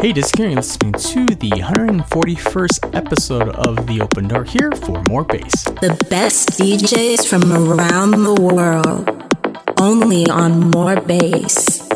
Hey, Gary listening to the 141st episode of The Open Door here for more bass. The best DJs from around the world, only on More Bass.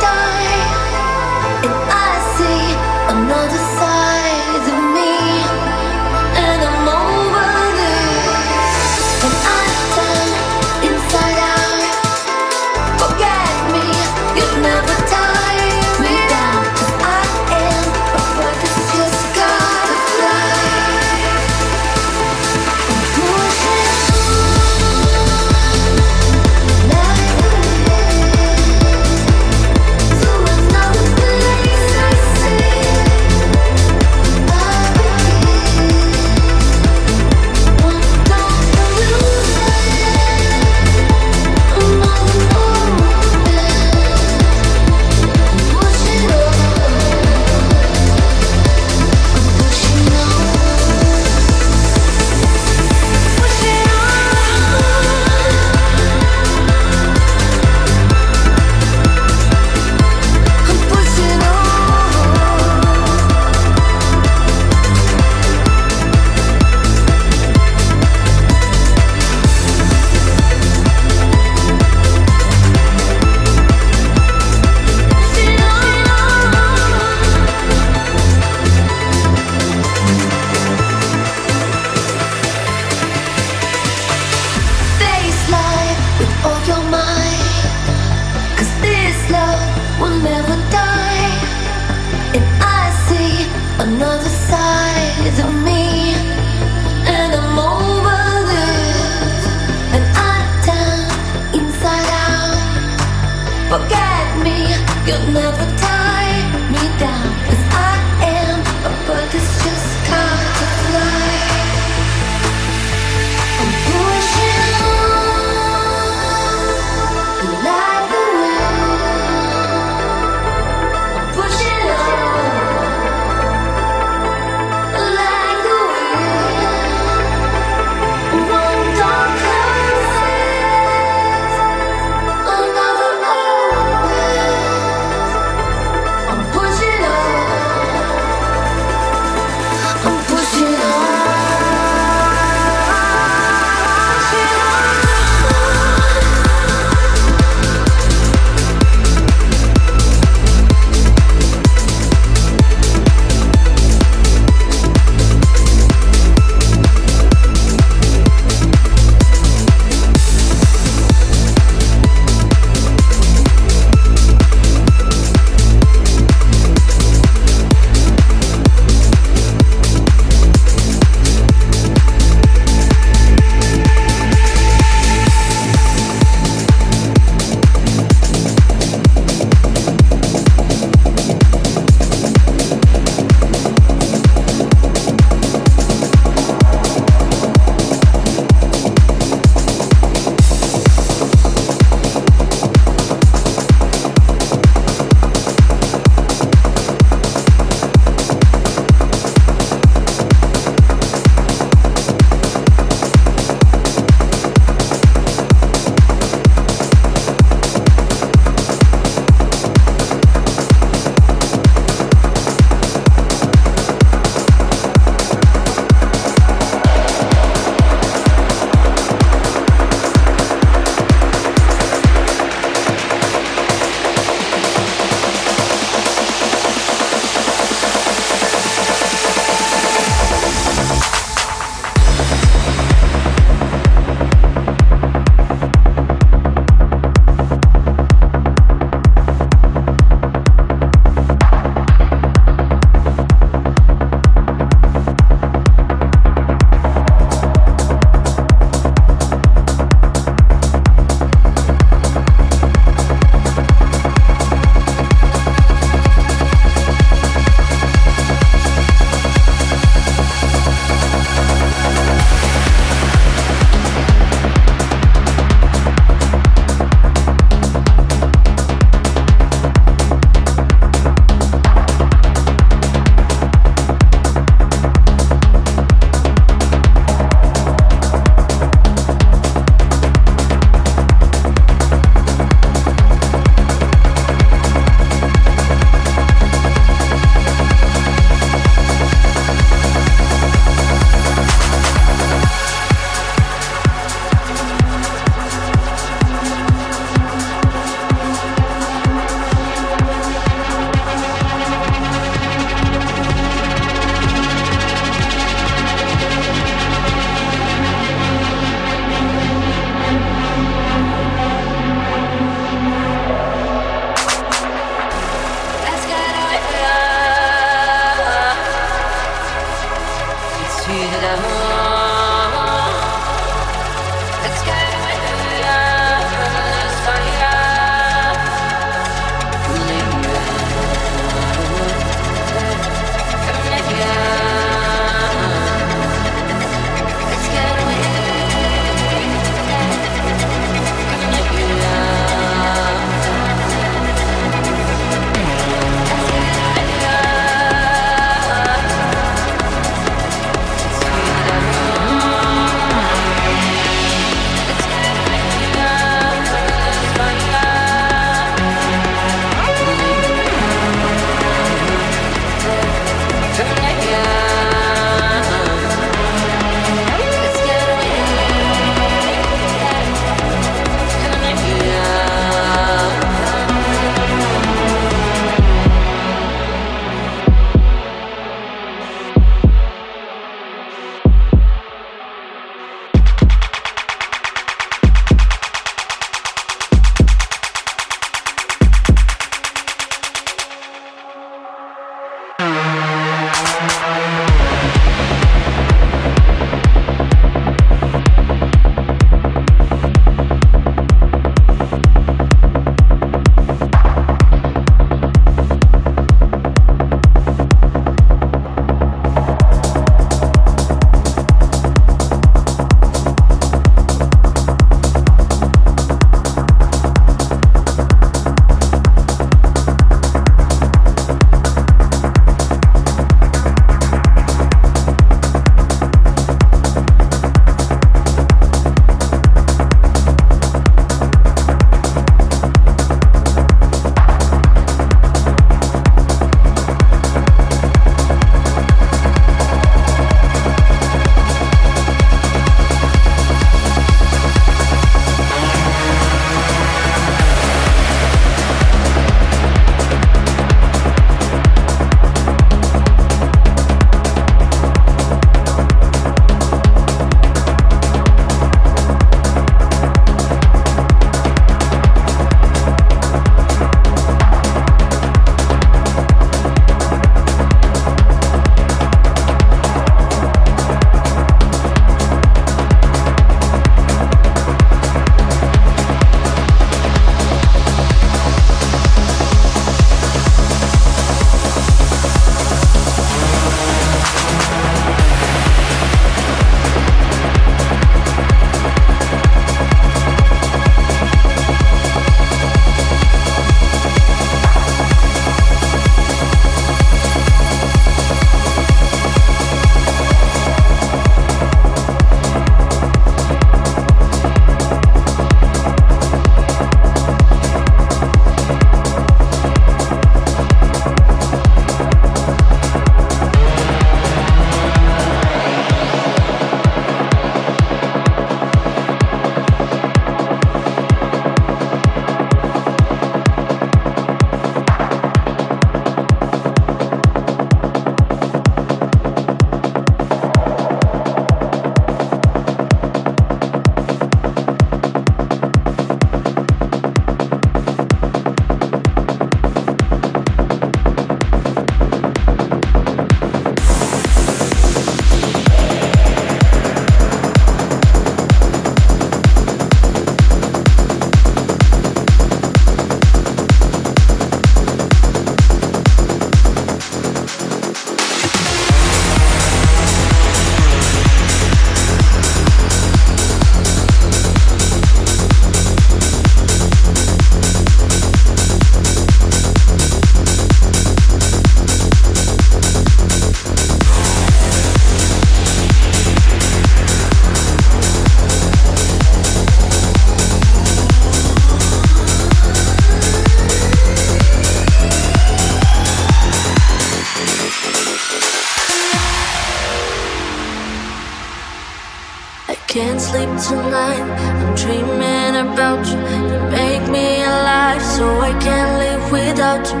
Tonight. I'm dreaming about you. You make me alive, so I can't live without you.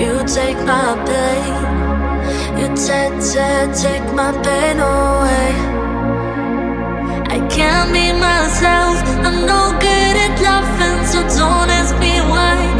You take my pain. You take, take, take my pain away. I can't be myself. I'm no good at loving, so don't ask me why.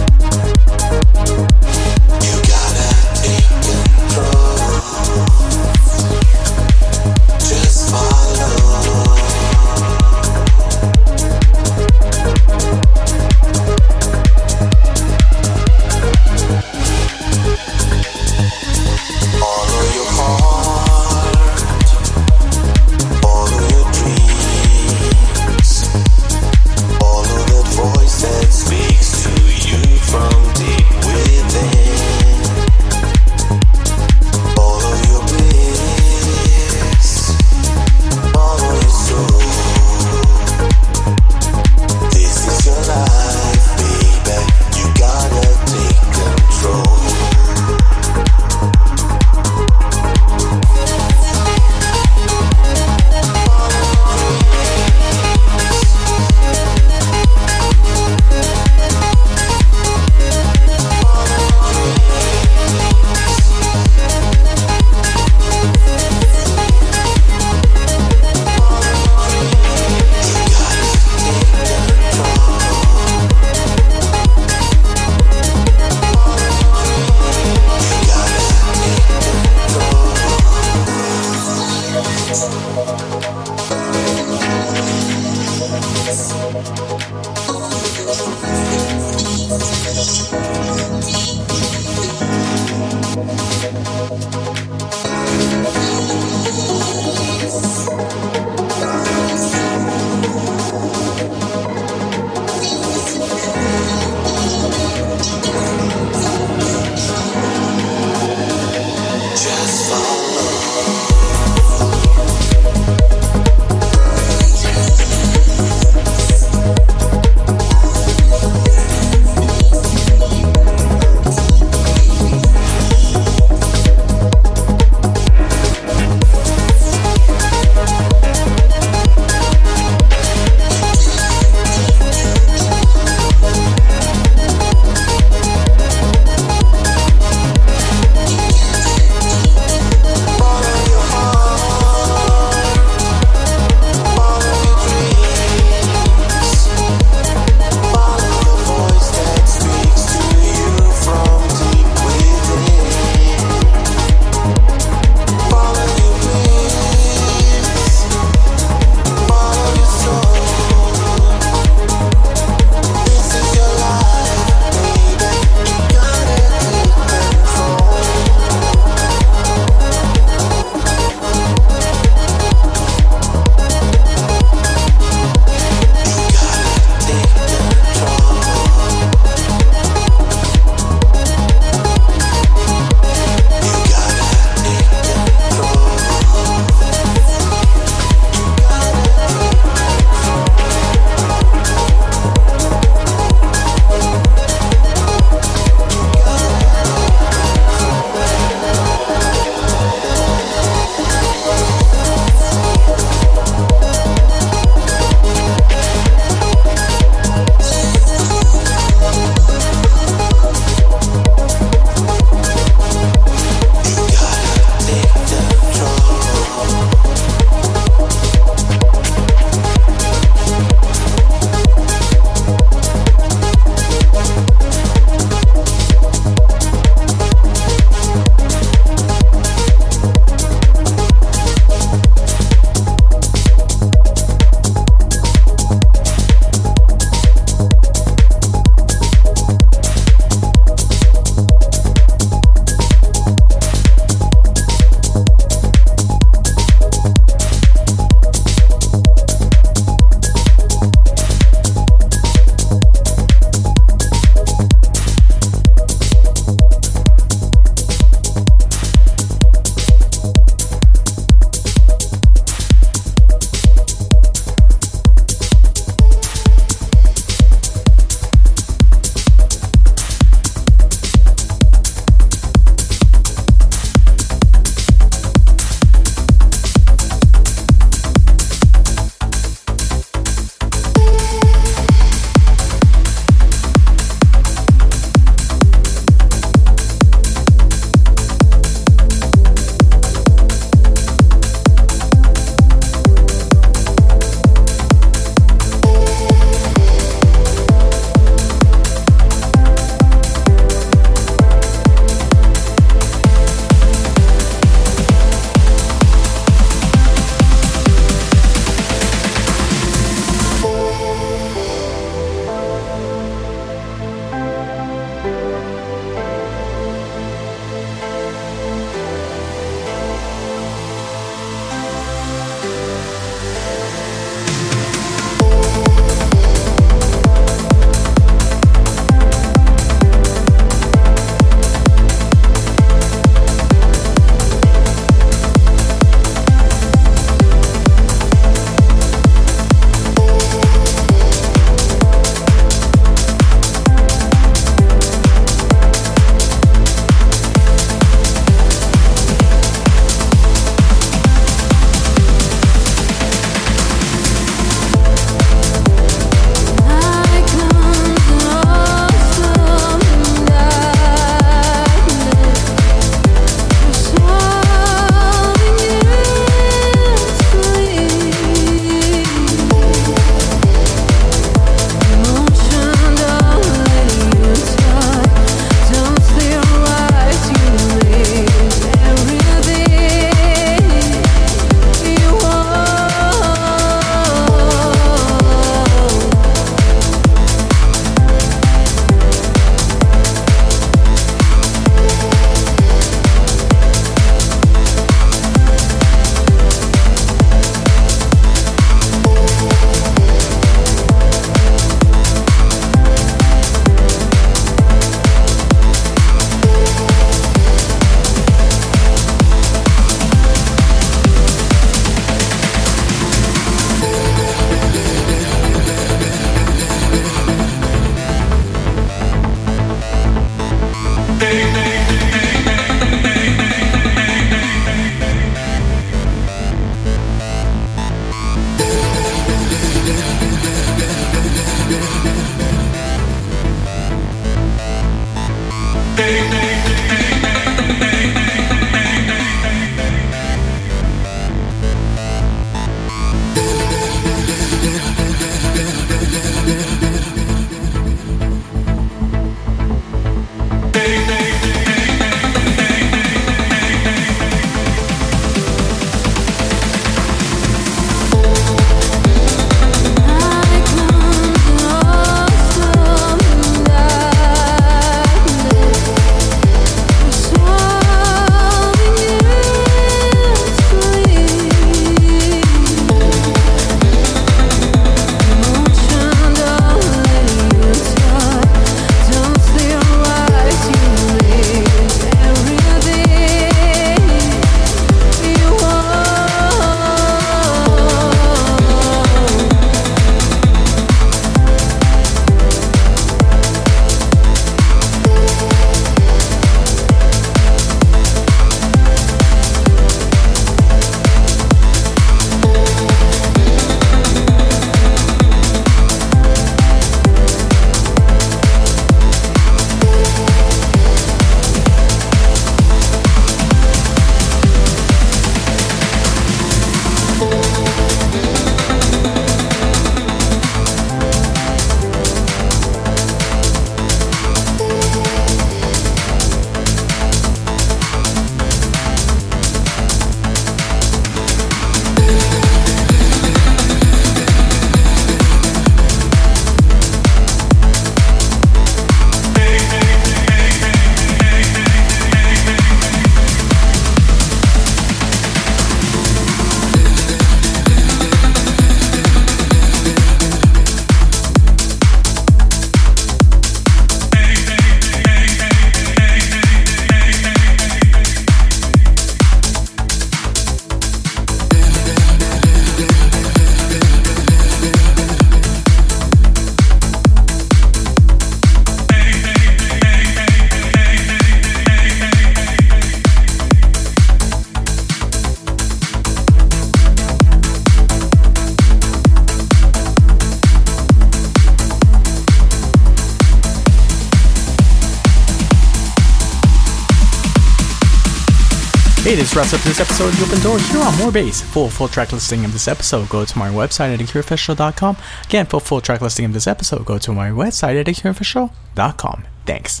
Wraps up this episode of The Open Door here on More Bass. Full full track listing of this episode, go to my website at AkeruOfficial.com. Again, for full track listing of this episode, go to my website at AkeruOfficial.com. Thanks.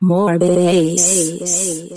More bass.